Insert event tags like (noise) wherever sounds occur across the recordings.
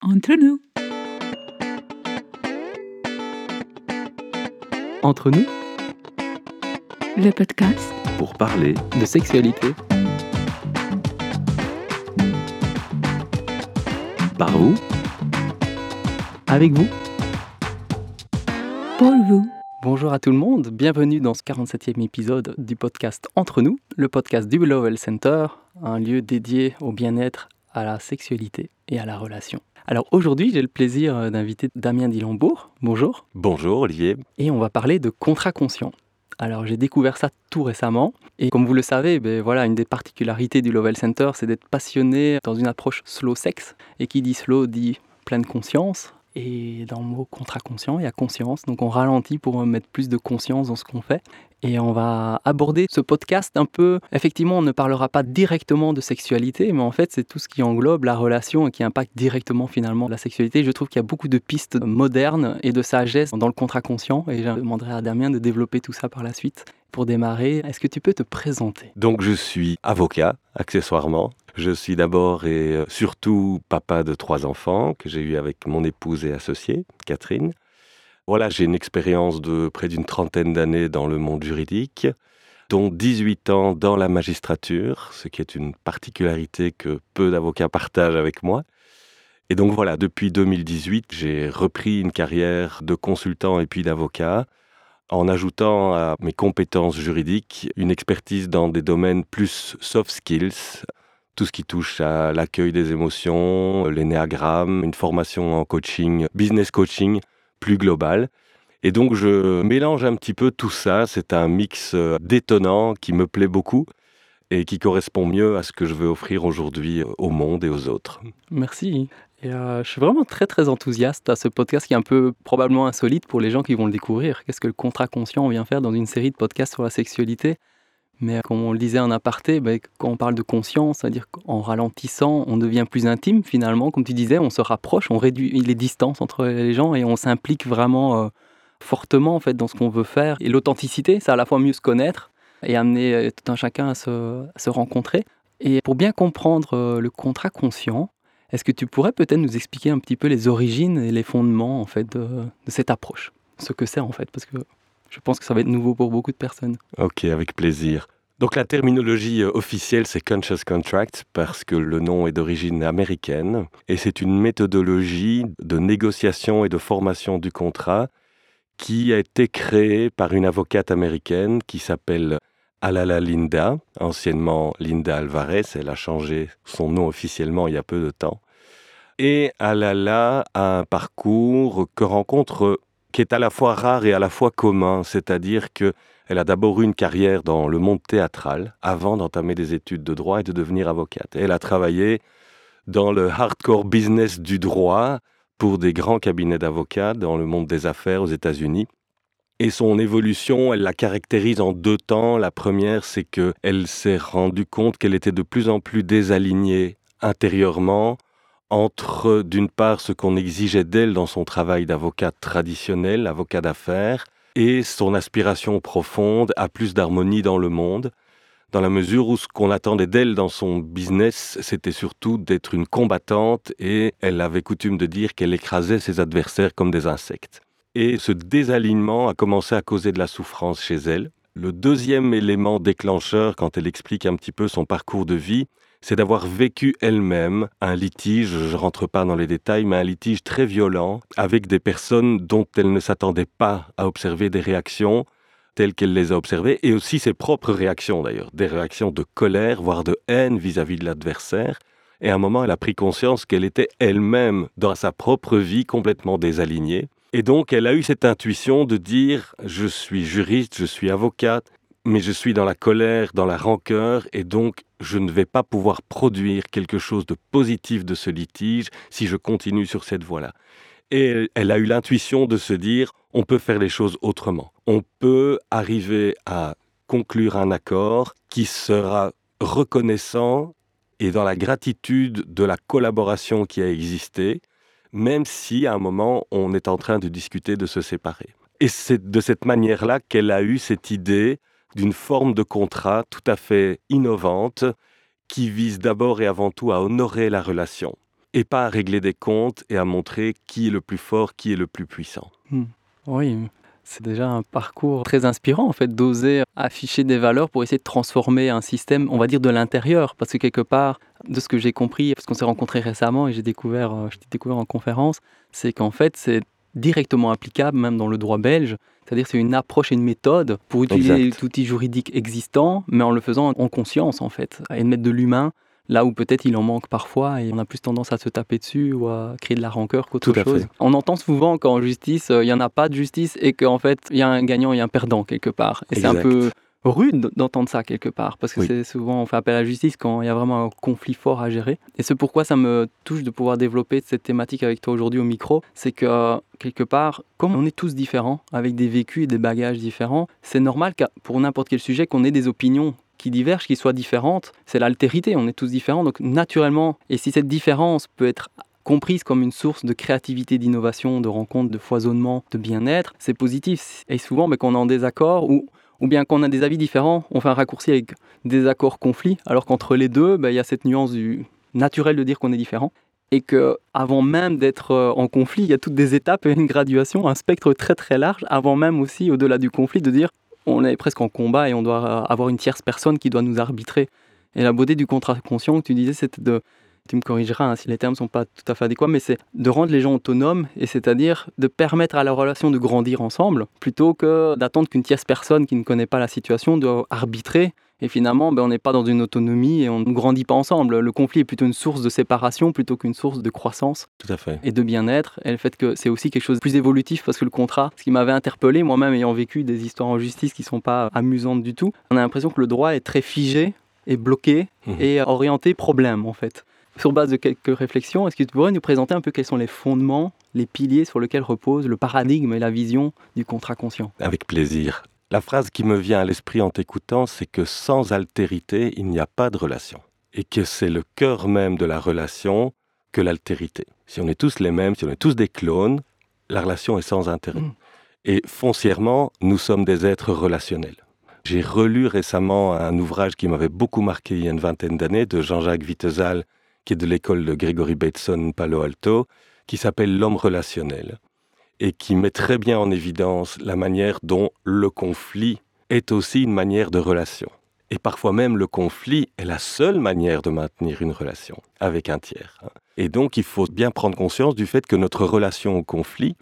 Entre nous. Entre nous, Le podcast pour parler de sexualité. Par vous, avec vous. pour vous. Bonjour à tout le monde, bienvenue dans ce 47e épisode du podcast Entre nous, le podcast du Lowell Center, un lieu dédié au bien-être, à la sexualité et à la relation. Alors aujourd'hui, j'ai le plaisir euh, d'inviter Damien Dilambourg. Bonjour. Bonjour Olivier. et on va parler de contrat conscient. Alors j'ai découvert ça tout récemment et comme vous le savez, ben, voilà, une des particularités du Lovell Center, c'est d'être passionné dans une approche slow sex et qui dit slow dit pleine conscience et dans le mot contrat conscient, il y a conscience, donc on ralentit pour mettre plus de conscience dans ce qu'on fait. Et on va aborder ce podcast un peu, effectivement, on ne parlera pas directement de sexualité, mais en fait, c'est tout ce qui englobe la relation et qui impacte directement finalement la sexualité. Je trouve qu'il y a beaucoup de pistes modernes et de sagesse dans le contrat conscient, et je demanderai à Damien de développer tout ça par la suite. Pour démarrer, est-ce que tu peux te présenter? Donc je suis avocat, accessoirement. Je suis d'abord et euh, surtout papa de trois enfants que j'ai eu avec mon épouse et associée, Catherine. Voilà, j'ai une expérience de près d'une trentaine d'années dans le monde juridique, dont 18 ans dans la magistrature, ce qui est une particularité que peu d'avocats partagent avec moi. Et donc voilà, depuis 2018, j'ai repris une carrière de consultant et puis d'avocat, en ajoutant à mes compétences juridiques une expertise dans des domaines plus soft skills, tout ce qui touche à l'accueil des émotions, l'énéagramme, une formation en coaching, business coaching plus global. Et donc je mélange un petit peu tout ça, c'est un mix euh, détonnant qui me plaît beaucoup et qui correspond mieux à ce que je veux offrir aujourd'hui euh, au monde et aux autres. Merci. Euh, je suis vraiment très très enthousiaste à ce podcast qui est un peu probablement insolite pour les gens qui vont le découvrir. Qu'est-ce que le contrat conscient vient faire dans une série de podcasts sur la sexualité? Mais comme on le disait en aparté, ben, quand on parle de conscience, c'est-à-dire qu'en ralentissant, on devient plus intime finalement. Comme tu disais, on se rapproche, on réduit les distances entre les gens et on s'implique vraiment euh, fortement en fait dans ce qu'on veut faire. Et l'authenticité, c'est à la fois mieux se connaître et amener euh, tout un chacun à se, se rencontrer. Et pour bien comprendre euh, le contrat conscient, est-ce que tu pourrais peut-être nous expliquer un petit peu les origines et les fondements en fait de, de cette approche, ce que c'est en fait, parce que je pense que ça va être nouveau pour beaucoup de personnes. Ok, avec plaisir. Donc la terminologie euh, officielle, c'est Conscious Contract parce que le nom est d'origine américaine et c'est une méthodologie de négociation et de formation du contrat qui a été créée par une avocate américaine qui s'appelle Alala Linda, anciennement Linda Alvarez. Elle a changé son nom officiellement il y a peu de temps. Et Alala a un parcours que rencontre qui est à la fois rare et à la fois commun, c'est-à-dire que elle a d'abord eu une carrière dans le monde théâtral avant d'entamer des études de droit et de devenir avocate. Elle a travaillé dans le hardcore business du droit pour des grands cabinets d'avocats dans le monde des affaires aux États-Unis. Et son évolution, elle la caractérise en deux temps. La première, c'est que elle s'est rendue compte qu'elle était de plus en plus désalignée intérieurement entre, d'une part, ce qu'on exigeait d'elle dans son travail d'avocat traditionnel, avocat d'affaires, et son aspiration profonde à plus d'harmonie dans le monde, dans la mesure où ce qu'on attendait d'elle dans son business, c'était surtout d'être une combattante et elle avait coutume de dire qu'elle écrasait ses adversaires comme des insectes. Et ce désalignement a commencé à causer de la souffrance chez elle. Le deuxième élément déclencheur, quand elle explique un petit peu son parcours de vie, c'est d'avoir vécu elle-même un litige, je ne rentre pas dans les détails, mais un litige très violent avec des personnes dont elle ne s'attendait pas à observer des réactions telles qu'elle les a observées, et aussi ses propres réactions d'ailleurs, des réactions de colère, voire de haine vis-à-vis de l'adversaire. Et à un moment, elle a pris conscience qu'elle était elle-même, dans sa propre vie, complètement désalignée. Et donc, elle a eu cette intuition de dire, je suis juriste, je suis avocate, mais je suis dans la colère, dans la rancœur, et donc je ne vais pas pouvoir produire quelque chose de positif de ce litige si je continue sur cette voie-là. Et elle a eu l'intuition de se dire, on peut faire les choses autrement. On peut arriver à conclure un accord qui sera reconnaissant et dans la gratitude de la collaboration qui a existé, même si à un moment on est en train de discuter de se séparer. Et c'est de cette manière-là qu'elle a eu cette idée d'une forme de contrat tout à fait innovante qui vise d'abord et avant tout à honorer la relation. et pas à régler des comptes et à montrer qui est le plus fort, qui est le plus puissant. Hmm. Oui, c'est déjà un parcours très inspirant en fait d'oser afficher des valeurs pour essayer de transformer un système, on va dire de l'intérieur, parce que quelque part, de ce que j'ai compris, parce qu'on s'est rencontrés récemment et j'ai découvert, euh, je découvert en conférence, c'est qu'en fait c'est directement applicable même dans le droit belge. C'est-à-dire c'est une approche et une méthode pour utiliser tout outil juridique existant, mais en le faisant en conscience en fait, et de mettre de l'humain là où peut-être il en manque parfois et on a plus tendance à se taper dessus ou à créer de la rancœur qu'autre chose. On entend souvent qu'en justice, euh, il n'y en a pas de justice et qu'en fait, il y a un gagnant et un perdant quelque part. Et c'est un peu rude d'entendre ça quelque part, parce que c'est souvent on fait appel à la justice quand il y a vraiment un conflit fort à gérer. Et c'est pourquoi ça me touche de pouvoir développer cette thématique avec toi aujourd'hui au micro, c'est que quelque part, comme on est tous différents, avec des vécus et des bagages différents, c'est normal que pour n'importe quel sujet qu'on ait des opinions qui divergent, qui soient différentes. C'est l'altérité, on est tous différents. Donc naturellement, et si cette différence peut être comprise comme une source de créativité, d'innovation, de rencontre, de foisonnement, de bien-être, c'est positif. Et souvent, mais ben, quand on est en désaccord ou, ou bien qu'on a des avis différents, on fait un raccourci avec désaccord, conflit, alors qu'entre les deux, ben, il y a cette nuance du naturel de dire qu'on est différent. Et que avant même d'être euh, en conflit, il y a toutes des étapes et une graduation, un spectre très très large, avant même aussi, au-delà du conflit, de dire on est presque en combat et on doit avoir une tierce personne qui doit nous arbitrer. Et la beauté du contrat conscient que tu disais, c'était de, tu me corrigeras hein, si les termes ne sont pas tout à fait adéquats, mais c'est de rendre les gens autonomes et c'est-à-dire de permettre à la relation de grandir ensemble plutôt que d'attendre qu'une tierce personne qui ne connaît pas la situation doit arbitrer et finalement, ben, on n'est pas dans une autonomie et on ne grandit pas ensemble. Le conflit est plutôt une source de séparation plutôt qu'une source de croissance Tout à fait. et de bien-être. Et le fait que c'est aussi quelque chose de plus évolutif parce que le contrat, ce qui m'avait interpellé, moi-même ayant vécu des histoires en justice qui ne sont pas amusantes du tout, on a l'impression que le droit est très figé et bloqué mhm. et orienté problème en fait. Sur base de quelques réflexions, est-ce que tu pourrais nous présenter un peu quels sont les fondements, les piliers sur lesquels repose le paradigme et la vision du contrat conscient? Avec plaisir. La phrase qui me vient à l'esprit en t'écoutant, c'est que sans altérité, il n'y a pas de relation. Et que c'est le cœur même de la relation que l'altérité. Si on est tous les mêmes, si on est tous des clones, la relation est sans intérêt. Mm. Et foncièrement, nous sommes des êtres relationnels. J'ai relu récemment un ouvrage qui m'avait beaucoup marqué il y a une vingtaine d'années de Jean-Jacques Wittezal, qui est de l'école de Gregory Bateson Palo Alto, qui s'appelle L'homme relationnel et qui met très bien en évidence la manière dont le conflit est aussi une manière de relation. Et parfois même le conflit est la seule manière de maintenir une relation avec un tiers. Hein. Et donc il faut bien prendre conscience du fait que notre relation au conflit,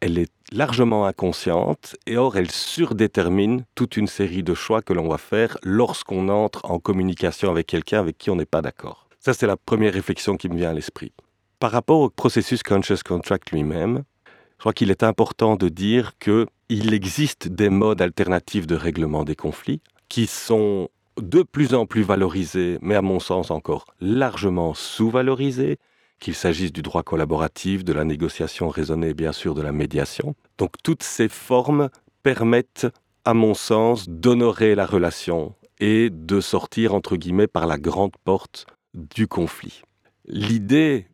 elle est largement inconsciente et or elle surdétermine toute une série de choix que l'on va faire lorsqu'on entre en communication avec quelqu'un avec qui on n'est pas d'accord. Ça c'est la première réflexion qui me vient à l'esprit. Par rapport au processus conscious contract lui-même, je crois qu'il est important de dire qu'il existe des modes alternatifs de règlement des conflits qui sont de plus en plus valorisés, mais à mon sens encore largement sous-valorisés, qu'il s'agisse du droit collaboratif, de la négociation raisonnée, bien sûr de la médiation. Donc toutes ces formes permettent, à mon sens, d'honorer la relation et de sortir, entre guillemets, par la grande porte du conflit. L'idée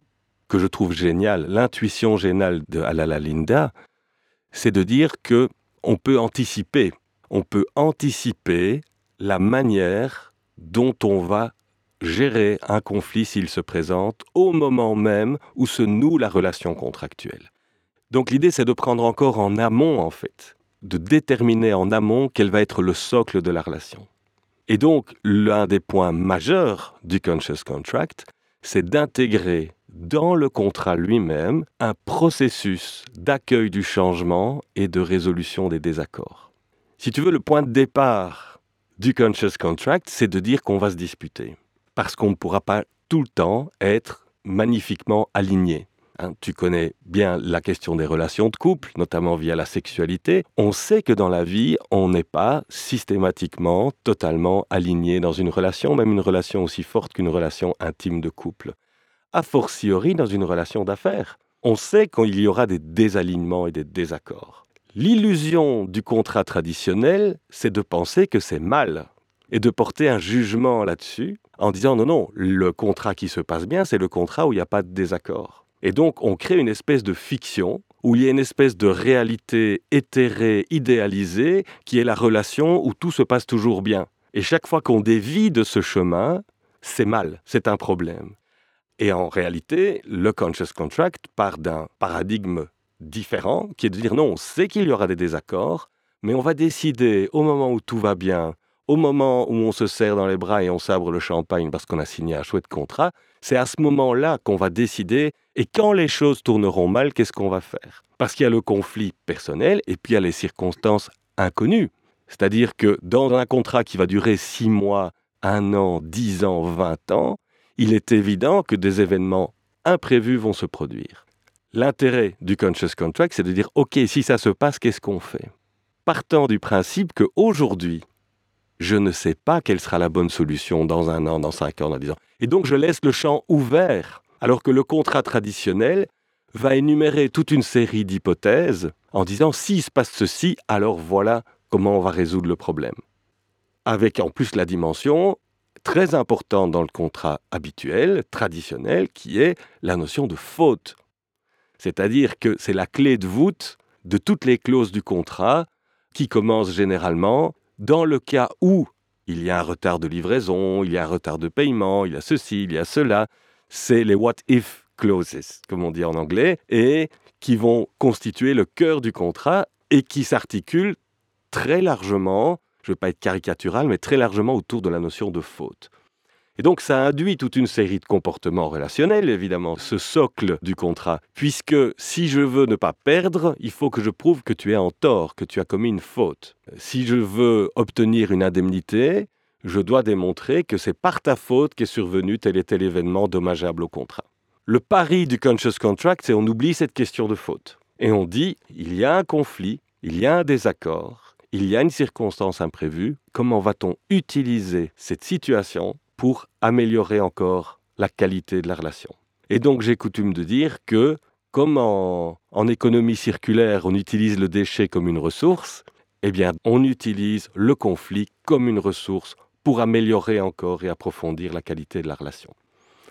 que je trouve génial, l'intuition géniale de Alala Linda, c'est de dire que on peut anticiper, on peut anticiper la manière dont on va gérer un conflit s'il se présente au moment même où se noue la relation contractuelle. Donc l'idée c'est de prendre encore en amont en fait, de déterminer en amont quel va être le socle de la relation. Et donc l'un des points majeurs du conscious contract, c'est d'intégrer dans le contrat lui-même un processus d'accueil du changement et de résolution des désaccords. Si tu veux, le point de départ du conscious contract, c'est de dire qu'on va se disputer. Parce qu'on ne pourra pas tout le temps être magnifiquement aligné. Hein, tu connais bien la question des relations de couple, notamment via la sexualité. On sait que dans la vie, on n'est pas systématiquement totalement aligné dans une relation, même une relation aussi forte qu'une relation intime de couple a fortiori dans une relation d'affaires. On sait qu'il y aura des désalignements et des désaccords. L'illusion du contrat traditionnel, c'est de penser que c'est mal et de porter un jugement là-dessus en disant non, non, le contrat qui se passe bien, c'est le contrat où il n'y a pas de désaccord. Et donc on crée une espèce de fiction où il y a une espèce de réalité éthérée, idéalisée, qui est la relation où tout se passe toujours bien. Et chaque fois qu'on dévie de ce chemin, c'est mal, c'est un problème. Et en réalité, le conscious contract part d'un paradigme différent, qui est de dire non, on sait qu'il y aura des désaccords, mais on va décider au moment où tout va bien, au moment où on se serre dans les bras et on sabre le champagne parce qu'on a signé un chouette contrat, c'est à ce moment-là qu'on va décider, et quand les choses tourneront mal, qu'est-ce qu'on va faire? Parce qu'il y a le conflit personnel et puis il y a les circonstances inconnues. C'est-à-dire que dans un contrat qui va durer six mois, un an, dix ans, vingt ans, il est évident que des événements imprévus vont se produire. L'intérêt du conscious contract, c'est de dire, OK, si ça se passe, qu'est-ce qu'on fait? Partant du principe qu'aujourd'hui, je ne sais pas quelle sera la bonne solution dans un an, dans cinq ans, dans dix ans. Et donc, je laisse le champ ouvert, alors que le contrat traditionnel va énumérer toute une série d'hypothèses en disant, s'il se passe ceci, alors voilà comment on va résoudre le problème. Avec en plus la dimension très importante dans le contrat habituel, traditionnel, qui est la notion de faute. C'est-à-dire que c'est la clé de voûte de toutes les clauses du contrat qui commencent généralement dans le cas où il y a un retard de livraison, il y a un retard de paiement, il y a ceci, il y a cela. C'est les what if clauses, comme on dit en anglais, et qui vont constituer le cœur du contrat et qui s'articulent très largement, je ne veux pas être caricatural, mais très largement autour de la notion de faute. Et donc ça induit toute une série de comportements relationnels, évidemment, ce socle du contrat, puisque si je veux ne pas perdre, il faut que je prouve que tu es en tort, que tu as commis une faute. Si je veux obtenir une indemnité, je dois démontrer que c'est par ta faute qu'est survenu tel et tel événement dommageable au contrat. Le pari du conscious contract, c'est on oublie cette question de faute. Et on dit, il y a un conflit, il y a un désaccord, il y a une circonstance imprévue, comment va-t-on utiliser cette situation pour améliorer encore la qualité de la relation? Et donc j'ai coutume de dire que comme en, économie circulaire on utilise le déchet comme une ressource, eh bien on utilise le conflit comme une ressource pour améliorer encore et approfondir la qualité de la relation.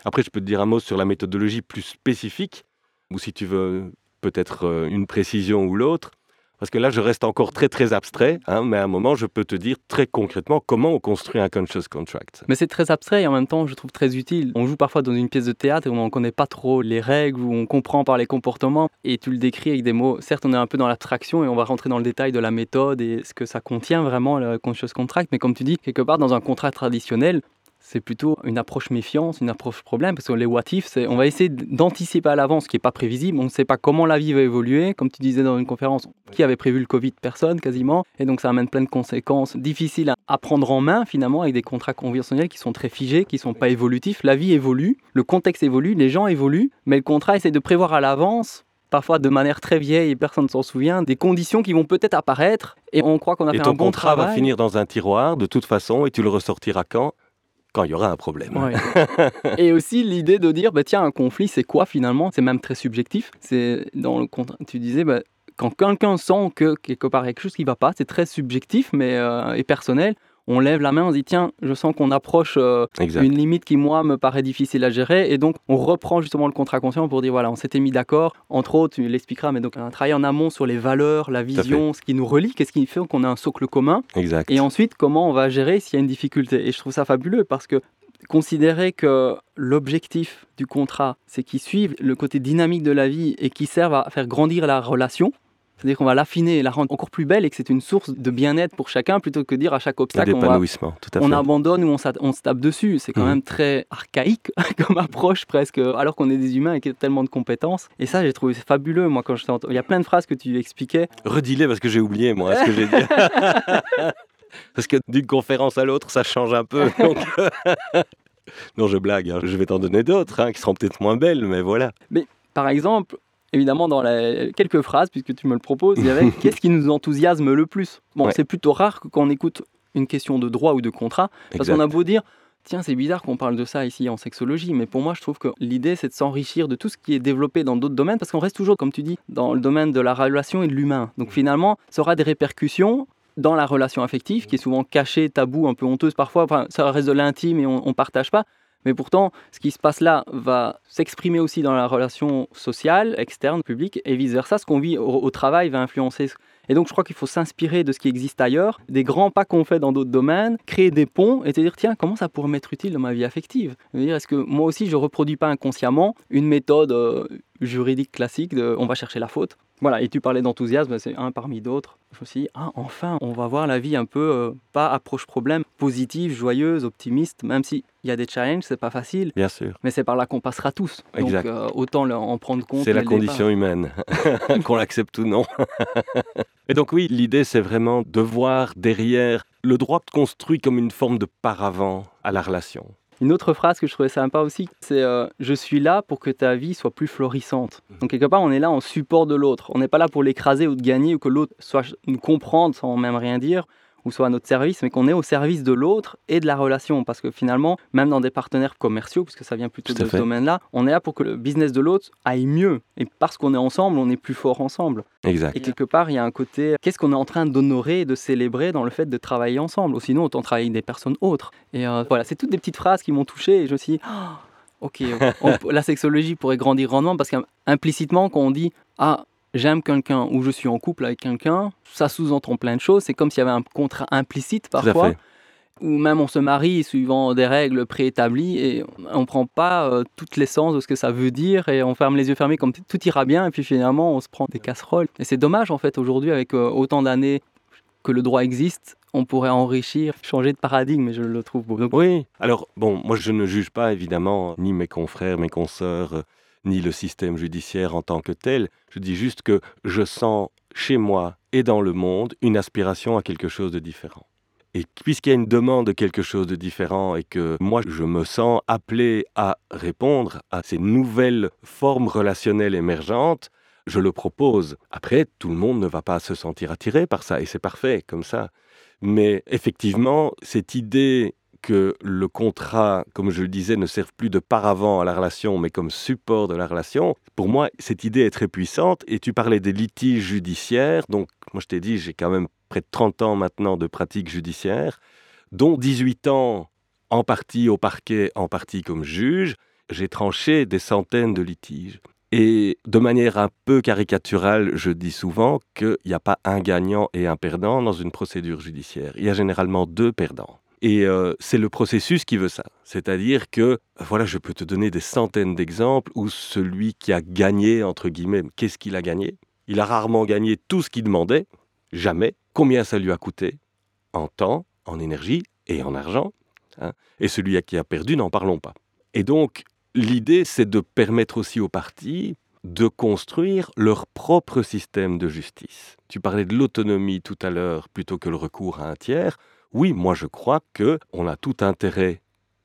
Après, je peux te dire un mot sur la méthodologie plus spécifique, ou si tu veux peut-être euh, une précision ou l'autre. Parce que là, je reste encore très très abstrait, hein, mais à un moment, je peux te dire très concrètement comment on construit un conscious contract. Mais c'est très abstrait et en même temps, je trouve très utile. On joue parfois dans une pièce de théâtre et on ne connaît pas trop les règles, ou on comprend par les comportements et tu le décris avec des mots. Certes, on est un peu dans l'abstraction et on va rentrer dans le détail de la méthode et ce que ça contient vraiment, le conscious contract. Mais comme tu dis, quelque part, dans un contrat traditionnel, c'est plutôt une approche méfiance, une approche problème, parce que les what if, c'est on va essayer d'anticiper à l'avance ce qui n'est pas prévisible, on ne sait pas comment la vie va évoluer, comme tu disais dans une conférence, qui avait prévu le Covid Personne quasiment, et donc ça amène plein de conséquences difficiles à prendre en main finalement avec des contrats conventionnels qui sont très figés, qui ne sont pas évolutifs. La vie évolue, le contexte évolue, les gens évoluent, mais le contrat essaie de prévoir à l'avance parfois de manière très vieille et personne ne s'en souvient, des conditions qui vont peut-être apparaître et on croit qu'on a fait un bon travail. ton contrat va finir dans un tiroir de toute façon et tu le ressortiras quand? Quand il y aura un problème. (laughs) et aussi l'idée de dire, bah, tiens, un conflit, c'est quoi finalement? C'est même très subjectif. C'est dans le tu disais, bah, quand quelqu'un sent que quelque part il y a quelque chose qui ne va pas, c'est très subjectif mais euh, et personnel on lève la main, on se dit tiens, je sens qu'on approche euh, une limite qui moi me paraît difficile à gérer et donc on reprend justement le contrat conscient pour dire voilà, on s'était mis d'accord. Entre autres, tu l'expliqueras, mais donc un travail en amont sur les valeurs, la vision, ce qui nous relie, qu'est-ce qui fait qu'on a un socle commun. Exact. Et ensuite, comment on va gérer s'il y a une difficulté. Et je trouve ça fabuleux parce que considérer que l'objectif du contrat, c'est qu'il suive le côté dynamique de la vie et qu'il serve à faire grandir la relation, c'est-à-dire qu'on va l'affiner et la rendre encore plus belle et que c'est une source de bien-être pour chacun plutôt que dire à chaque obstacle on, on abandonne ou on, se tape dessus. C'est quand mmh. même très archaïque (laughs) comme approche presque, alors qu'on est des humains avec tellement de compétences. Et ça, j'ai trouvé fabuleux. Moi, quand je t'entends, il y a plein de phrases que tu expliquais. Redis-les parce que j'ai oublié moi ce que j'ai dit. (laughs) parce que d'une conférence à l'autre, ça change un peu. (laughs) non, je blague. Hein. Je vais t'en donner d'autres hein, qui seront peut-être moins belles, mais voilà. Mais par exemple, évidemment, dans quelques phrases, puisque tu me le proposes, il y avait (laughs) qu'est-ce qui nous enthousiasme le plus? Bon, c'est plutôt rare que quand on écoute une question de droit ou de contrat, parce qu'on a beau dire tiens, c'est bizarre qu'on parle de ça ici en sexologie, mais pour moi, je trouve que l'idée, c'est de s'enrichir de tout ce qui est développé dans d'autres domaines, parce qu'on reste toujours, comme tu dis, dans le domaine de la relation et de l'humain. Donc finalement, ça aura des répercussions dans la relation affective, qui est souvent cachée, tabou, un peu honteuse parfois. Enfin, ça reste de l'intime et on ne partage pas. Mais pourtant, ce qui se passe là va s'exprimer aussi dans la relation sociale, externe, publique, et vice-versa. Ce qu'on vit au, travail va influencer et donc je crois qu'il faut s'inspirer de ce qui existe ailleurs, des grands pas qu'on fait dans d'autres domaines, créer des ponts et te dire tiens, comment ça pourrait m'être utile dans ma vie affective? Est-ce que moi aussi je reproduis pas inconsciemment une méthode euh, juridique classique de on va chercher la faute? Voilà, et tu parlais d'enthousiasme, c'est un parmi d'autres. Je me suis dit, ah, enfin, on va voir la vie un peu, euh, pas approche-problème, positive, joyeuse, optimiste, même s'il y a des challenges, c'est pas facile. Bien sûr. Mais c'est par là qu'on passera tous. Exact. Donc, euh, autant en prendre compte. C'est la condition humaine, (laughs) qu'on l'accepte ou non. (laughs) et donc, oui, l'idée, c'est vraiment de voir derrière le droit construit comme une forme de paravent à la relation. Une autre phrase que je trouvais sympa aussi, c'est euh, Je suis là pour que ta vie soit plus florissante. Mmh. Donc, quelque part, on est là en support de l'autre. On n'est pas là pour l'écraser ou de gagner ou que l'autre soit nous comprendre sans même rien dire ou soit à notre service, mais qu'on est au service de l'autre et de la relation. Parce que finalement, même dans des partenaires commerciaux, puisque ça vient plutôt de ce domaine-là, on est là pour que le business de l'autre aille mieux. Et parce qu'on est ensemble, on est plus fort ensemble. Exact. Et quelque part, il y a un côté, qu'est-ce qu'on est en train d'honorer et de célébrer dans le fait de travailler ensemble? Ou sinon, autant travailler avec des personnes autres. Et euh, voilà, c'est toutes des petites phrases qui m'ont touché et je me suis dit, oh, ok, (laughs) la sexologie pourrait grandir grandement parce qu'implicitement, quand on dit, ah, j'aime quelqu'un ou je suis en couple avec quelqu'un, ça sous-entend plein de choses. C'est comme s'il y avait un contrat implicite parfois. Ou même on se marie suivant des règles préétablies et on ne prend pas euh, toute l'essence de ce que ça veut dire et on ferme les yeux fermés comme tout ira bien et puis finalement on se prend des casseroles. Et c'est dommage en fait aujourd'hui avec euh, autant d'années que le droit existe, on pourrait enrichir, changer de paradigme, et je le trouve beau. Oui, alors bon, moi je ne juge pas évidemment ni mes confrères, mes consoeurs ni le système judiciaire en tant que tel. Je dis juste que je sens chez moi et dans le monde une aspiration à quelque chose de différent. Et puisqu'il y a une demande de quelque chose de différent et que moi je me sens appelé à répondre à ces nouvelles formes relationnelles émergentes, je le propose. Après, tout le monde ne va pas se sentir attiré par ça et c'est parfait comme ça. Mais effectivement, cette idée que le contrat, comme je le disais, ne serve plus de paravent à la relation, mais comme support de la relation, pour moi, cette idée est très puissante. Et tu parlais des litiges judiciaires. Donc, moi, je t'ai dit, j'ai quand même près de 30 ans maintenant de pratique judiciaire, dont 18 ans en partie au parquet, en partie comme juge. J'ai tranché des centaines de litiges. Et de manière un peu caricaturale, je dis souvent qu'il n'y a pas un gagnant et un perdant dans une procédure judiciaire. Il y a généralement deux perdants. Et euh, c'est le processus qui veut ça. C'est-à-dire que, voilà, je peux te donner des centaines d'exemples où celui qui a gagné, entre guillemets, qu'est-ce qu'il a gagné? Il a rarement gagné tout ce qu'il demandait, jamais. Combien ça lui a coûté? En temps, en énergie et en argent. Hein et celui qui a perdu, n'en parlons pas. Et donc, l'idée, c'est de permettre aussi aux partis de construire leur propre système de justice. Tu parlais de l'autonomie tout à l'heure plutôt que le recours à un tiers oui, moi je crois que on a tout intérêt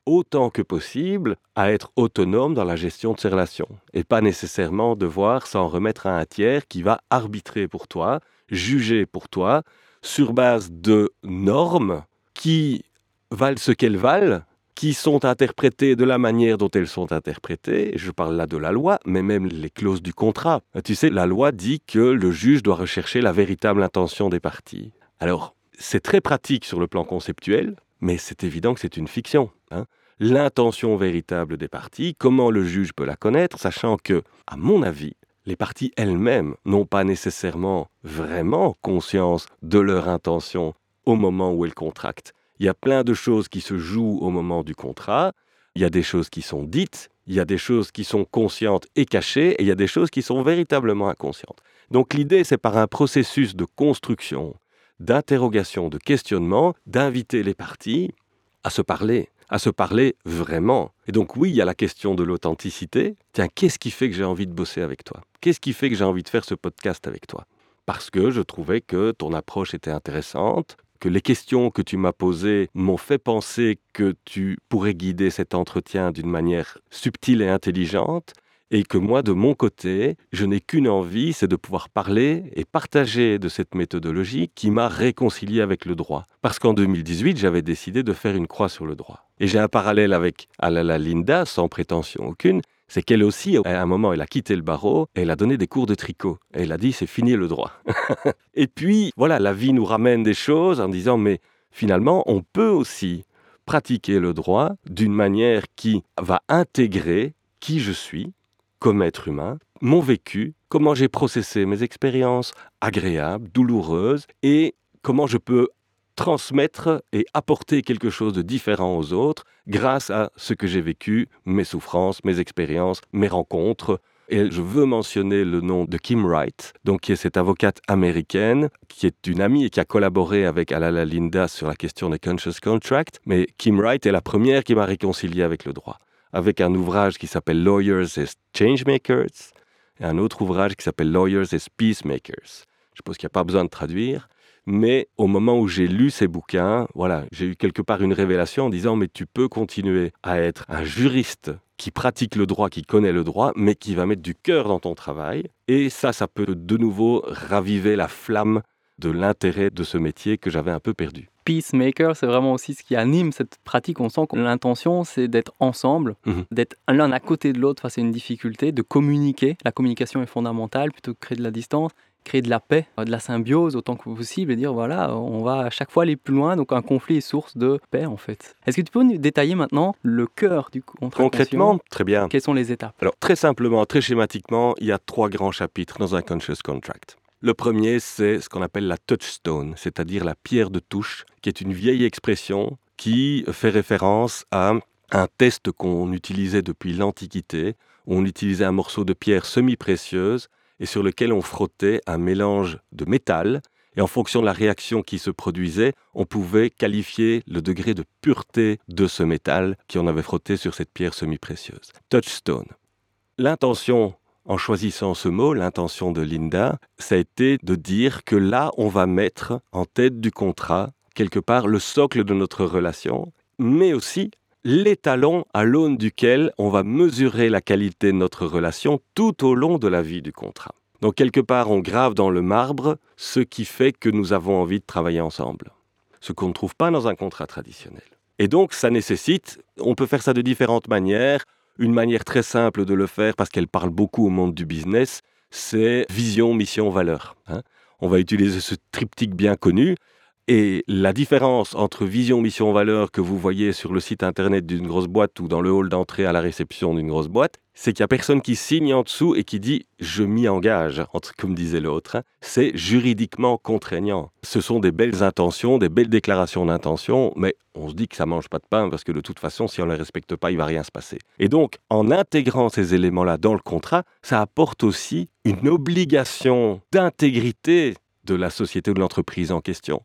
autant que possible à être autonome dans la gestion de ses relations et pas nécessairement devoir s'en remettre à un tiers qui va arbitrer pour toi, juger pour toi sur base de normes qui valent ce qu'elles valent, qui sont interprétées de la manière dont elles sont interprétées. Je parle là de la loi, mais même les clauses du contrat. Tu sais, la loi dit que le juge doit rechercher la véritable intention des parties. Alors, c'est très pratique sur le plan conceptuel, mais c'est évident que c'est une fiction. Hein. L'intention véritable des parties, comment le juge peut la connaître, sachant que, à mon avis, les parties elles-mêmes n'ont pas nécessairement vraiment conscience de leur intention au moment où elles contractent. Il y a plein de choses qui se jouent au moment du contrat, il y a des choses qui sont dites, il y a des choses qui sont conscientes et cachées, et il y a des choses qui sont véritablement inconscientes. Donc l'idée, c'est par un processus de construction d'interrogation, de questionnement, d'inviter les parties à se parler, à se parler vraiment. Et donc oui, il y a la question de l'authenticité. Tiens, qu'est-ce qui fait que j'ai envie de bosser avec toi? Qu'est-ce qui fait que j'ai envie de faire ce podcast avec toi? Parce que je trouvais que ton approche était intéressante, que les questions que tu m'as posées m'ont fait penser que tu pourrais guider cet entretien d'une manière subtile et intelligente, et que moi, de mon côté, je n'ai qu'une envie, c'est de pouvoir parler et partager de cette méthodologie qui m'a réconcilié avec le droit. Parce qu'en 2018, j'avais décidé de faire une croix sur le droit. Et j'ai un parallèle avec Alala Linda, sans prétention aucune, c'est qu'elle aussi, à un moment, elle a quitté le barreau, et elle a donné des cours de tricot. Et elle a dit, c'est fini le droit. (laughs) et puis, voilà, la vie nous ramène des choses en disant, mais finalement, on peut aussi pratiquer le droit d'une manière qui va intégrer qui je suis comme être humain, mon vécu, comment j'ai processé mes expériences agréables, douloureuses, et comment je peux transmettre et apporter quelque chose de différent aux autres grâce à ce que j'ai vécu, mes souffrances, mes expériences, mes rencontres. Et je veux mentionner le nom de Kim Wright, donc qui est cette avocate américaine, qui est une amie et qui a collaboré avec Alala Linda sur la question des conscious contract. Mais Kim Wright est la première qui m'a réconcilié avec le droit, avec un ouvrage qui s'appelle Lawyers as Changemakers et un autre ouvrage qui s'appelle Lawyers as Peacemakers. Je pense qu'il n'y a pas besoin de traduire. Mais au moment où j'ai lu ces bouquins, voilà, j'ai eu quelque part une révélation en disant mais tu peux continuer à être un juriste qui pratique le droit, qui connaît le droit, mais qui va mettre du cœur dans ton travail. Et ça, ça peut de nouveau raviver la flamme de l'intérêt de ce métier que j'avais un peu perdu. Peacemaker, c'est vraiment aussi ce qui anime cette pratique. On sent que l'intention, c'est d'être ensemble, Mhm. d'être l'un à côté de l'autre face à une difficulté, de communiquer. La communication est fondamentale plutôt que créer de la distance, créer de la paix, euh, de la symbiose autant que possible et dire voilà, on va à chaque fois aller plus loin. Donc un conflit est source de paix en fait. Est-ce que tu peux nous détailler maintenant le cœur du contrat Concrètement, très bien. Quelles sont les étapes? Alors, très simplement, très schématiquement, il y a trois grands chapitres dans un conscious contract. Le premier, c'est ce qu'on appelle la touchstone, c'est-à-dire la pierre de touche, qui est une vieille expression qui fait référence à un test qu'on utilisait depuis l'Antiquité, on utilisait un morceau de pierre semi-précieuse et sur lequel on frottait un mélange de métal. Et en fonction de la réaction qui se produisait, on pouvait qualifier le degré de pureté de ce métal qui on avait frotté sur cette pierre semi-précieuse. Touchstone. L'intention, en choisissant ce mot, l'intention de Linda, ça a été de dire que là, on va mettre en tête du contrat, quelque part, le socle de notre relation, mais aussi l'étalon à l'aune duquel on va mesurer la qualité de notre relation tout au long de la vie du contrat. Donc quelque part, on grave dans le marbre ce qui fait que nous avons envie de travailler ensemble, ce qu'on ne trouve pas dans un contrat traditionnel. Et donc ça nécessite, on peut faire ça de différentes manières, une manière très simple de le faire, parce qu'elle parle beaucoup au monde du business, c'est vision, mission, valeur. hein. On va utiliser ce triptyque bien connu. Et la différence entre vision, mission, valeur que vous voyez sur le site internet d'une grosse boîte ou dans le hall d'entrée à la réception d'une grosse boîte, c'est qu'il n'y a personne qui signe en dessous et qui dit je m'y engage, comme disait l'autre. hein. C'est juridiquement contraignant. Ce sont des belles intentions, des belles déclarations d'intention, mais on se dit que ça mange pas de pain parce que de toute façon, si on ne les respecte pas, il va rien se passer. Et donc, en intégrant ces éléments-là dans le contrat, ça apporte aussi une obligation d'intégrité de la société ou de l'entreprise en question.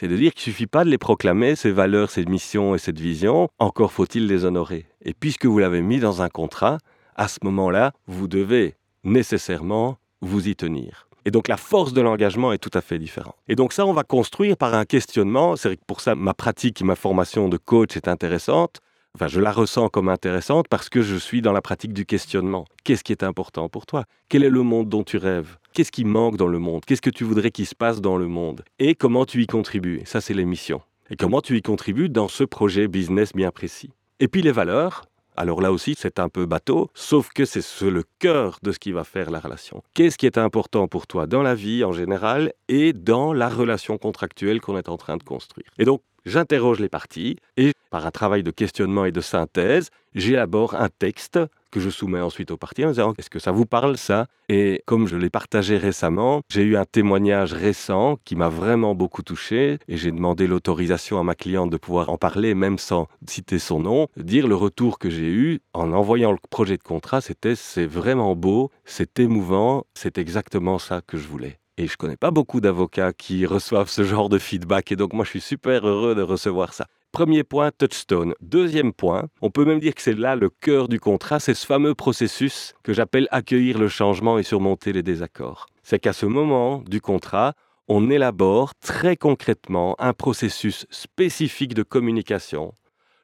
C'est de dire qu'il ne suffit pas de les proclamer, ces valeurs, ces missions et cette vision, encore faut-il les honorer. Et puisque vous l'avez mis dans un contrat, à ce moment-là, vous devez nécessairement vous y tenir. Et donc la force de l'engagement est tout à fait différente. Et donc ça, on va construire par un questionnement. C'est pour ça, ma pratique et ma formation de coach est intéressante. Enfin, je la ressens comme intéressante parce que je suis dans la pratique du questionnement. Qu'est-ce qui est important pour toi? Quel est le monde dont tu rêves? Qu'est-ce qui manque dans le monde? Qu'est-ce que tu voudrais qu'il se passe dans le monde? Et comment tu y contribues? Ça, c'est les missions. Et comment tu y contribues dans ce projet business bien précis? Et puis les valeurs, alors là aussi, c'est un peu bateau, sauf que c'est ce- le cœur de ce qui va faire la relation. Qu'est-ce qui est important pour toi dans la vie en général et dans la relation contractuelle qu'on est en train de construire? Et donc, j'interroge les parties et par un travail de questionnement et de synthèse, j'élabore un texte que je soumets ensuite aux parties en disant est-ce que ça vous parle ça? Et comme je l'ai partagé récemment, j'ai eu un témoignage récent qui m'a vraiment beaucoup touché et j'ai demandé l'autorisation à ma cliente de pouvoir en parler même sans citer son nom, dire le retour que j'ai eu en envoyant le projet de contrat, c'était c'est vraiment beau, c'est émouvant, c'est exactement ça que je voulais. Et je connais pas beaucoup d'avocats qui reçoivent ce genre de feedback et donc moi je suis super heureux de recevoir ça. Premier point, touchstone. Deuxième point, on peut même dire que c'est là le cœur du contrat, c'est ce fameux processus que j'appelle accueillir le changement et surmonter les désaccords. C'est qu'à ce moment du contrat, on élabore très concrètement un processus spécifique de communication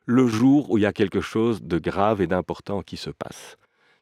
le jour où il y a quelque chose de grave et d'important qui se passe.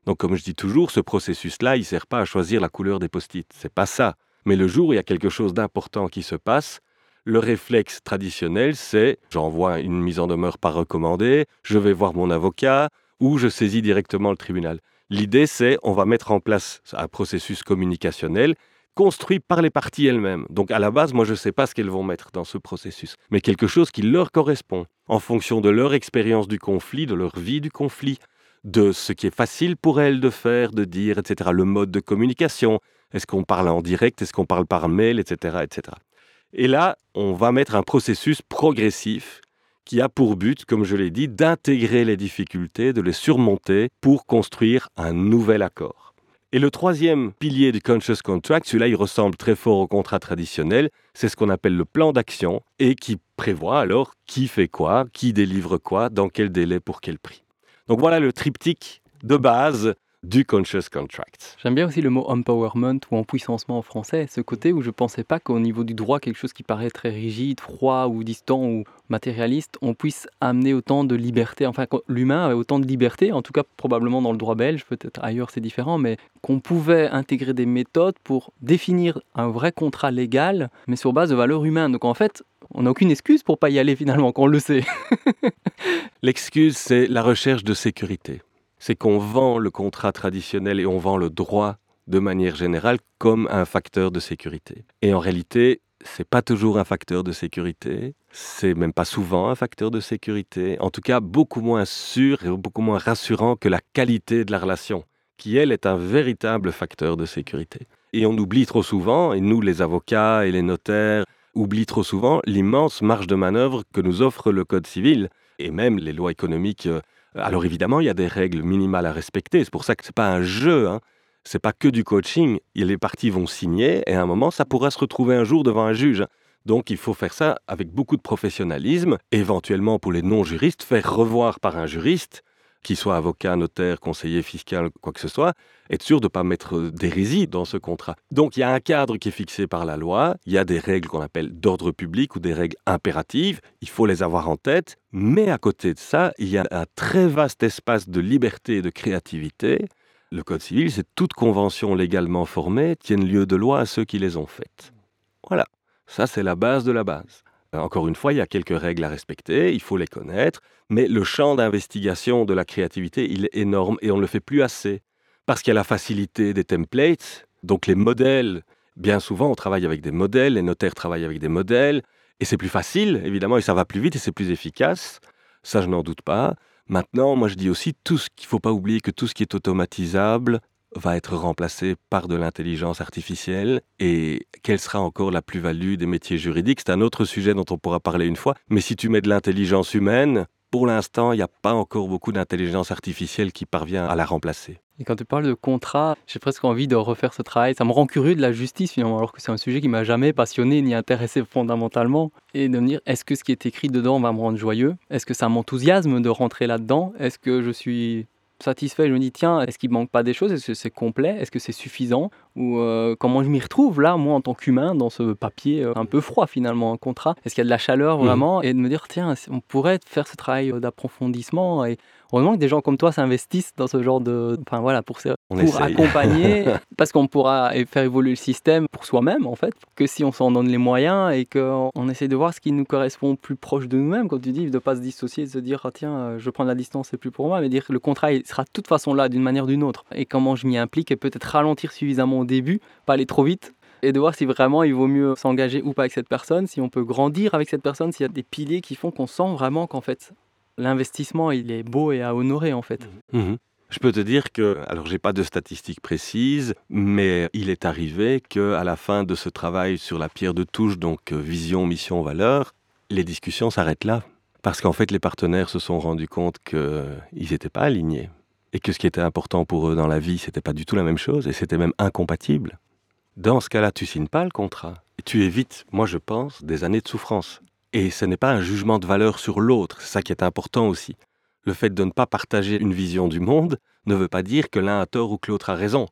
Donc comme je dis toujours, ce processus-là, il ne sert pas à choisir la couleur des post-it, c'est pas ça. Mais le jour où il y a quelque chose d'important qui se passe, le réflexe traditionnel, c'est j'envoie une mise en demeure pas recommandée, je vais voir mon avocat ou je saisis directement le tribunal. L'idée, c'est on va mettre en place un processus communicationnel construit par les parties elles-mêmes. Donc à la base, moi je ne sais pas ce qu'elles vont mettre dans ce processus, mais quelque chose qui leur correspond en fonction de leur expérience du conflit, de leur vie du conflit, de ce qui est facile pour elles de faire, de dire, etc. Le mode de communication, est-ce qu'on parle en direct, est-ce qu'on parle par mail, etc., etc. Et là, on va mettre un processus progressif qui a pour but, comme je l'ai dit, d'intégrer les difficultés, de les surmonter pour construire un nouvel accord. Et le troisième pilier du Conscious Contract, celui-là, il ressemble très fort au contrat traditionnel, c'est ce qu'on appelle le plan d'action et qui prévoit alors qui fait quoi, qui délivre quoi, dans quel délai, pour quel prix. Donc voilà le triptyque de base du conscious contract. J'aime bien aussi le mot empowerment ou empuissancement en français, ce côté où je ne pensais pas qu'au niveau du droit, quelque chose qui paraît très rigide, froid ou distant ou matérialiste, on puisse amener autant de liberté, enfin l'humain avait autant de liberté, en tout cas probablement dans le droit belge, peut-être ailleurs c'est différent, mais qu'on pouvait intégrer des méthodes pour définir un vrai contrat légal, mais sur base de valeurs humaines. Donc en fait, on n'a aucune excuse pour pas y aller finalement, qu'on le sait. (laughs) L'excuse, c'est la recherche de sécurité c'est qu'on vend le contrat traditionnel et on vend le droit de manière générale comme un facteur de sécurité. Et en réalité, c'est pas toujours un facteur de sécurité, c'est même pas souvent un facteur de sécurité, en tout cas beaucoup moins sûr et beaucoup moins rassurant que la qualité de la relation, qui elle est un véritable facteur de sécurité. Et on oublie trop souvent, et nous les avocats et les notaires oublient trop souvent l'immense marge de manœuvre que nous offre le Code civil et même les lois économiques euh, alors évidemment, il y a des règles minimales à respecter. C'est pour ça que ce n'est pas un jeu. Hein. C'est pas que du coaching. Les parties vont signer et à un moment, ça pourra se retrouver un jour devant un juge. Donc il faut faire ça avec beaucoup de professionnalisme, éventuellement pour les non-juristes, faire revoir par un juriste qu'il soit avocat, notaire, conseiller fiscal, quoi que ce soit, être sûr de ne pas mettre d'hérésie dans ce contrat. Donc il y a un cadre qui est fixé par la loi, il y a des règles qu'on appelle d'ordre public ou des règles impératives, il faut les avoir en tête, mais à côté de ça, il y a un très vaste espace de liberté et de créativité. Le Code civil, c'est toute convention légalement formée tienne lieu de loi à ceux qui les ont faites. Voilà, ça c'est la base de la base. Encore une fois, il y a quelques règles à respecter, il faut les connaître, mais le champ d'investigation de la créativité, il est énorme et on ne le fait plus assez. Parce qu'il y a la facilité des templates, donc les modèles, bien souvent on travaille avec des modèles, les notaires travaillent avec des modèles, et c'est plus facile, évidemment, et ça va plus vite et c'est plus efficace. Ça, je n'en doute pas. Maintenant, moi je dis aussi tout ce qu'il ne faut pas oublier que tout ce qui est automatisable, va être remplacé par de l'intelligence artificielle et quelle sera encore la plus-value des métiers juridiques? C'est un autre sujet dont on pourra parler une fois. Mais si tu mets de l'intelligence humaine, pour l'instant, il n'y a pas encore beaucoup d'intelligence artificielle qui parvient à la remplacer. Et quand tu parles de contrat, j'ai presque envie de refaire ce travail. Ça me rend curieux de la justice finalement, alors que c'est un sujet qui m'a jamais passionné ni intéressé fondamentalement. Et de me dire, est-ce que ce qui est écrit dedans va me rendre joyeux? Est-ce que ça m'enthousiasme de rentrer là-dedans? Est-ce que je suis satisfait, je me dis tiens, est-ce qu'il manque pas des choses? Est-ce que c'est complet? Est-ce que c'est suffisant? Ou euh, comment je m'y retrouve là, moi en tant qu'humain, dans ce papier euh, un peu froid finalement, un contrat? Est-ce qu'il y a de la chaleur mmh. vraiment? Et de me dire tiens, on pourrait faire ce travail d'approfondissement et Heureusement que des gens comme toi s'investissent dans ce genre de. Enfin voilà, pour, pour accompagner, (laughs) parce qu'on pourra faire évoluer le système pour soi-même en fait, que si on s'en donne les moyens et qu'on essaie de voir ce qui nous correspond plus proche de nous-mêmes, comme tu dis, de ne pas se dissocier, de se dire ah, tiens, euh, je prends la distance, c'est plus pour moi, mais dire que le contrat il sera de toute façon là d'une manière ou d'une autre. Et comment je m'y implique et peut-être ralentir suffisamment au début, pas aller trop vite et de voir si vraiment il vaut mieux s'engager ou pas avec cette personne, si on peut grandir avec cette personne, s'il y a des piliers qui font qu'on sent vraiment qu'en fait l'investissement, il est beau et à honorer en fait. Mmh. Mmh. Je peux te dire que, alors j'ai pas de statistiques précises, mais il est arrivé que à la fin de ce travail sur la pierre de touche, donc euh, vision, mission, valeur, les discussions s'arrêtent là. Parce qu'en fait, les partenaires se sont rendus compte qu'ils n'étaient pas alignés. Et que ce qui était important pour eux dans la vie, c'était pas du tout la même chose, et c'était même incompatible. Dans ce cas-là, tu signes pas le contrat. Et tu évites, moi je pense, des années de souffrance. Et ce n'est pas un jugement de valeur sur l'autre, c'est ça qui est important aussi. Le fait de ne pas partager une vision du monde ne veut pas dire que l'un a tort ou que l'autre a raison.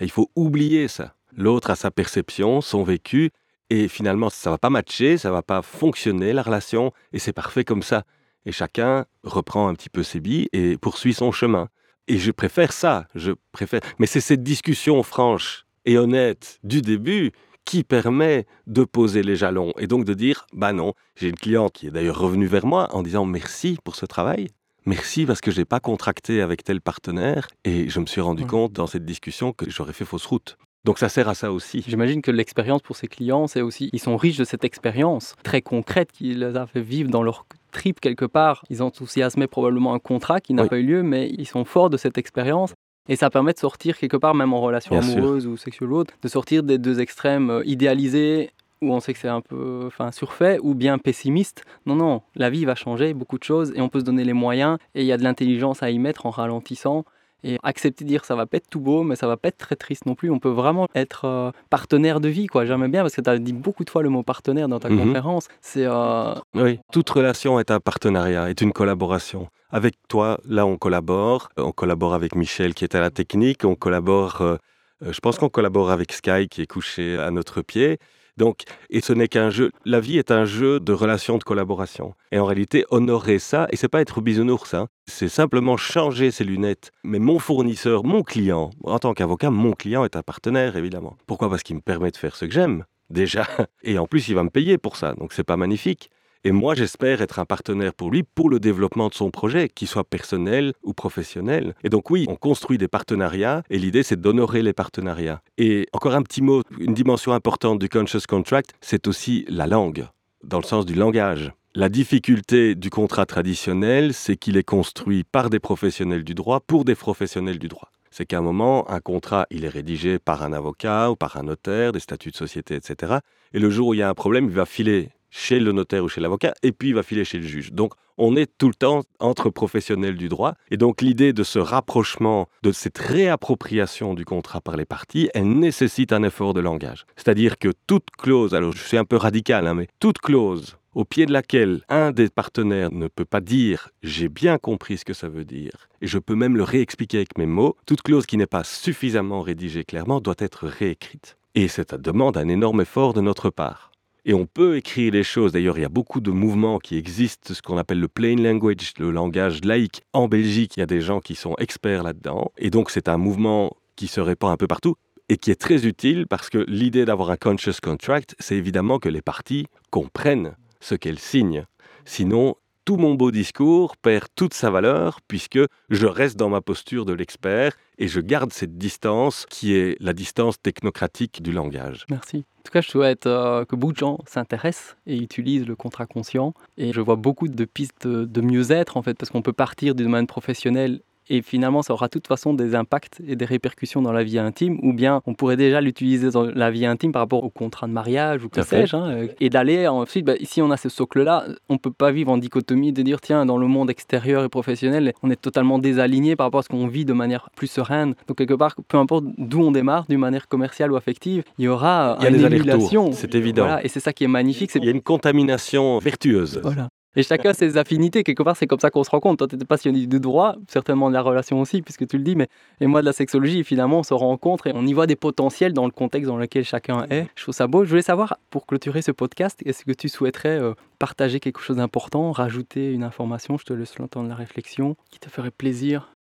Il faut oublier ça. L'autre a sa perception, son vécu, et finalement ça va pas matcher, ça va pas fonctionner la relation, et c'est parfait comme ça. Et chacun reprend un petit peu ses billes et poursuit son chemin. Et je préfère ça, je préfère. Mais c'est cette discussion franche et honnête du début qui permet de poser les jalons et donc de dire bah non, j'ai une cliente qui est d'ailleurs revenue vers moi en disant merci pour ce travail. Merci parce que je n'ai pas contracté avec tel partenaire et je me suis rendu compte dans cette discussion que j'aurais fait fausse route. Donc ça sert à ça aussi. J'imagine que l'expérience pour ces clients, c'est aussi, ils sont riches de cette expérience très concrète qui les a fait vivre dans leur trip quelque part. Ils enthousiasmaient probablement un contrat qui n'a Oui. pas eu lieu, mais ils sont forts de cette expérience. Et ça permet de sortir quelque part, même en relation Bien sûr. amoureuse ou sexuelle ou autre, de sortir des deux extrêmes euh, idéalisés où on sait que c'est un peu enfin, surfait ou bien pessimiste. Non, non, la vie va changer, beaucoup de choses, et on peut se donner les moyens, et il y a de l'intelligence à y mettre en ralentissant. Et accepter de dire ça va pas être tout beau, mais ça va pas être très triste non plus. On peut vraiment être euh, partenaire de vie, quoi. J'aime bien parce que tu as dit beaucoup de fois le mot partenaire dans ta Mhm. conférence. C'est euh, Oui, toute relation est un partenariat, est une collaboration. Avec toi, là, on collabore. On collabore avec Michel qui est à la technique. On collabore, euh, euh, je pense qu'on collabore avec Sky qui est couché à notre pied. Donc, et ce n'est qu'un jeu. La vie est un jeu de relations de collaboration. Et en réalité, honorer ça, et c'est pas être bisounours, hein, c'est simplement changer ses lunettes. Mais mon fournisseur, mon client, en tant qu'avocat, mon client est un partenaire, évidemment. Pourquoi? Parce qu'il me permet de faire ce que j'aime, déjà. (laughs) Et en plus, il va me payer pour ça. Donc, c'est pas magnifique. Et moi, j'espère être un partenaire pour lui pour le développement de son projet, qu'il soit personnel ou professionnel. Et donc oui, on construit des partenariats et l'idée, c'est d'honorer les partenariats. Et encore un petit mot, une dimension importante du conscious contract, c'est aussi la langue, dans le sens du langage. La difficulté du contrat traditionnel, c'est qu'il est construit par des professionnels du droit pour des professionnels du droit. C'est qu'à un moment, un contrat, il est rédigé par un avocat ou par un notaire, des statuts de société, etc. Et le jour où il y a un problème, il va filer chez le notaire ou chez l'avocat, et puis il va filer chez le juge. Donc on est tout le temps entre professionnels du droit. Et donc l'idée de ce rapprochement, de cette réappropriation du contrat par les parties, elle nécessite un effort de langage. C'est-à-dire que toute clause, alors je suis un peu radical, hein, mais toute clause au pied de laquelle un des partenaires ne peut pas dire j'ai bien compris ce que ça veut dire, et je peux même le réexpliquer avec mes mots, toute clause qui n'est pas suffisamment rédigée clairement doit être réécrite. Et ça demande un énorme effort de notre part. Et on peut écrire les choses. D'ailleurs, il y a beaucoup de mouvements qui existent, ce qu'on appelle le plain language, le langage laïque. En Belgique, il y a des gens qui sont experts là-dedans. Et donc, c'est un mouvement qui se répand un peu partout et qui est très utile parce que l'idée d'avoir un conscious contract, c'est évidemment que les parties comprennent ce qu'elles signent. Sinon, tout mon beau discours perd toute sa valeur puisque je reste dans ma posture de l'expert et je garde cette distance qui est la distance technocratique du langage. Merci. En tout cas, je souhaite euh, que beaucoup de gens s'intéressent et utilisent le contrat conscient. Et je vois beaucoup de pistes de, mieux-être, en fait, parce qu'on peut partir du domaine professionnel et finalement, ça aura de toute façon des impacts et des répercussions dans la vie intime, ou bien on pourrait déjà l'utiliser dans la vie intime par rapport au contrat de mariage ou que sais-je, hein, euh, et d'aller ensuite, bah, si on a ce socle-là, on peut pas vivre en dichotomie de dire, tiens, dans le monde extérieur et professionnel, on est totalement désaligné par rapport à ce qu'on vit de manière plus sereine. Donc quelque part, peu importe d'où on démarre, d'une manière commerciale ou affective, il y aura Il y a une des émulation. c'est évident. Voilà, et c'est ça qui est magnifique. c'est- Il y a une contamination vertueuse. Voilà. Et chacun ses affinités, quelque part, c'est comme ça qu'on se rend compte. Toi, tu étais passionné du droit, certainement de la relation aussi, puisque tu le dis, mais et moi de la sexologie, finalement, on se rencontre et on y voit des potentiels dans le contexte dans lequel chacun est. Je trouve ça beau. Je voulais savoir, pour clôturer ce podcast, est-ce que tu souhaiterais euh, partager quelque chose d'important, rajouter une information? Je te laisse le temps de la réflexion, qui te ferait plaisir.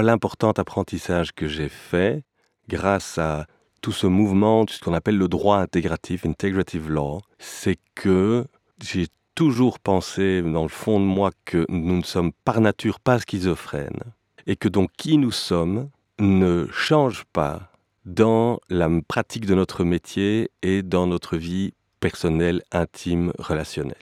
L'important apprentissage que j'ai fait grâce à tout ce mouvement, ce qu'on appelle le droit intégratif, integrative law, c'est que j'ai toujours pensé dans le fond de moi que nous ne sommes par nature pas schizophrènes et que donc qui nous sommes ne change pas dans la pratique de notre métier et dans notre vie personnelle, intime, relationnelle.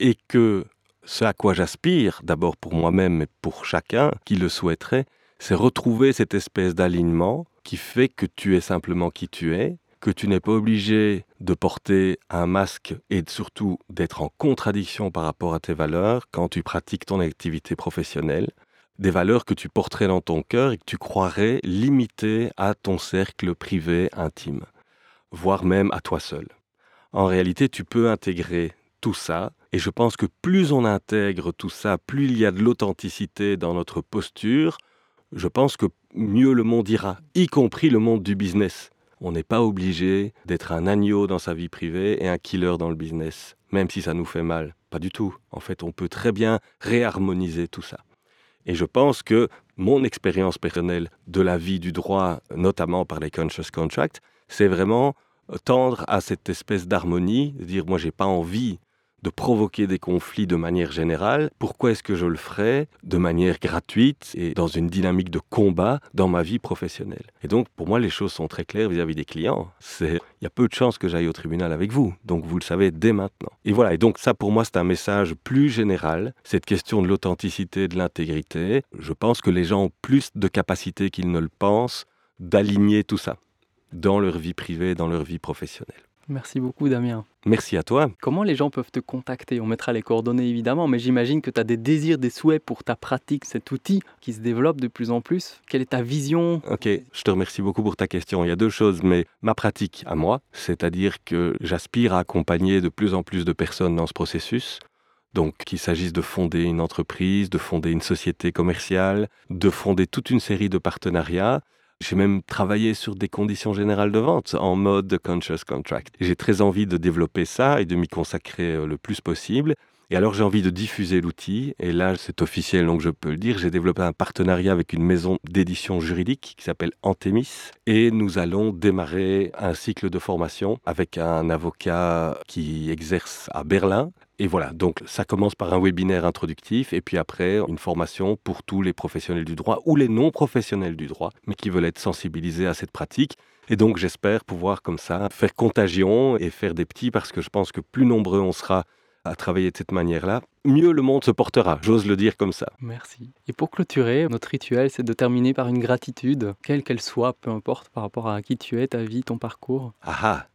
Et que ce à quoi j'aspire, d'abord pour moi-même et pour chacun qui le souhaiterait, c'est retrouver cette espèce d'alignement qui fait que tu es simplement qui tu es, que tu n'es pas obligé de porter un masque et surtout d'être en contradiction par rapport à tes valeurs quand tu pratiques ton activité professionnelle, des valeurs que tu porterais dans ton cœur et que tu croirais limitées à ton cercle privé intime, voire même à toi seul. En réalité, tu peux intégrer tout ça, et je pense que plus on intègre tout ça, plus il y a de l'authenticité dans notre posture, je pense que mieux le monde ira, y compris le monde du business. On n'est pas obligé d'être un agneau dans sa vie privée et un killer dans le business, même si ça nous fait mal. Pas du tout. En fait, on peut très bien réharmoniser tout ça. Et je pense que mon expérience personnelle de la vie du droit, notamment par les conscious contracts, c'est vraiment tendre à cette espèce d'harmonie, dire moi j'ai pas envie de provoquer des conflits de manière générale, pourquoi est-ce que je le ferais de manière gratuite et dans une dynamique de combat dans ma vie professionnelle? Et donc, pour moi, les choses sont très claires vis-à-vis des clients. C'est, il y a peu de chances que j'aille au tribunal avec vous. Donc, vous le savez dès maintenant. Et voilà. Et donc, ça, pour moi, c'est un message plus général. Cette question de l'authenticité, de l'intégrité. Je pense que les gens ont plus de capacité qu'ils ne le pensent d'aligner tout ça dans leur vie privée, dans leur vie professionnelle. Merci beaucoup Damien. Merci à toi. Comment les gens peuvent te contacter? On mettra les coordonnées évidemment, mais j'imagine que tu as des désirs, des souhaits pour ta pratique, cet outil qui se développe de plus en plus. Quelle est ta vision? Ok, je te remercie beaucoup pour ta question. Il y a deux choses, mais ma pratique à moi, c'est-à-dire que j'aspire à accompagner de plus en plus de personnes dans ce processus. Donc qu'il s'agisse de fonder une entreprise, de fonder une société commerciale, de fonder toute une série de partenariats j'ai même travaillé sur des conditions générales de vente en mode conscious contract. J'ai très envie de développer ça et de m'y consacrer euh, le plus possible. Et alors j'ai envie de diffuser l'outil, et là c'est officiel donc je peux le dire, j'ai développé un partenariat avec une maison d'édition juridique qui s'appelle Antemis, et nous allons démarrer un cycle de formation avec un avocat qui exerce à Berlin, et voilà, donc ça commence par un webinaire introductif et puis après une formation pour tous les professionnels du droit ou les non professionnels du droit, mais qui veulent être sensibilisés à cette pratique. Et donc j'espère pouvoir comme ça faire contagion et faire des petits parce que je pense que plus nombreux on sera à travailler de cette manière-là, mieux le monde se portera, j'ose le dire comme ça. Merci. Et pour clôturer, notre rituel, c'est de terminer par une gratitude, quelle qu'elle soit, peu importe par rapport à qui tu es, ta vie, ton parcours. Ah ah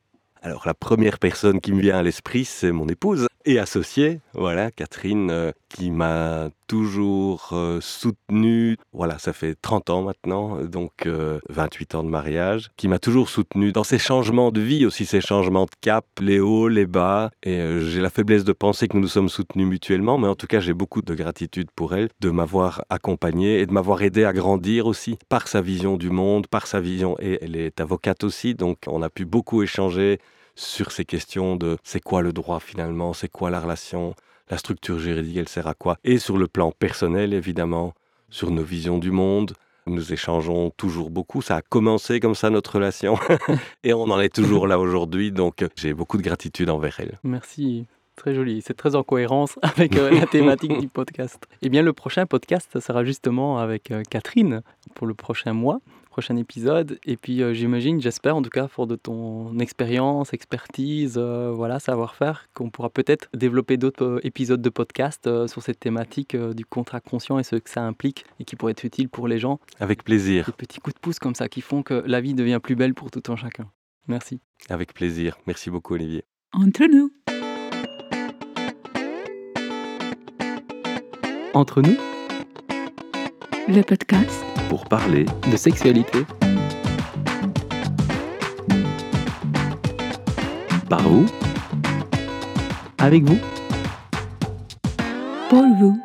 alors la première personne qui me vient à l'esprit, c'est mon épouse et associée, voilà, Catherine, euh, qui m'a toujours euh, soutenu, voilà, ça fait 30 ans maintenant, donc 28 euh, ans de mariage, qui m'a toujours soutenu dans ces changements de vie, aussi ces changements de cap, les hauts, les bas, et j'ai la faiblesse de penser que nous nous sommes soutenus mutuellement, mais en tout cas j'ai beaucoup de gratitude pour elle, de m'avoir accompagné et de m'avoir aidé à grandir aussi par sa vision du monde, par sa vision, et elle est avocate aussi, donc on a pu beaucoup échanger sur ces questions de c'est quoi le droit finalement, c'est quoi la relation, la structure juridique, elle sert à quoi? Et sur le plan personnel, évidemment, sur nos visions du monde. Nous échangeons toujours beaucoup. Ça a commencé comme ça notre relation (laughs) et on en est toujours là aujourd'hui. Donc j'ai beaucoup de gratitude envers elle. Merci. Très joli, c'est très en cohérence (laughs) avec euh, la thématique du (laughs) podcast. Eh bien, le prochain podcast, ça sera justement avec euh, Catherine pour le prochain mois prochain épisode. Et puis euh, j'imagine, j'espère en tout cas, fort de ton expérience, expertise, euh, voilà, savoir-faire, qu'on pourra peut-être développer d'autres euh, épisodes de podcast sur cette thématique du contrat conscient et ce que ça implique et qui pourrait être utile pour les gens. Avec plaisir. Des petits coups de pouce comme ça qui font que la vie devient plus belle pour tout un chacun. Merci. Avec plaisir. Merci beaucoup Olivier. Entre nous. Entre nous. Le podcast pour parler de sexualité. Par vous. Avec vous. Pour vous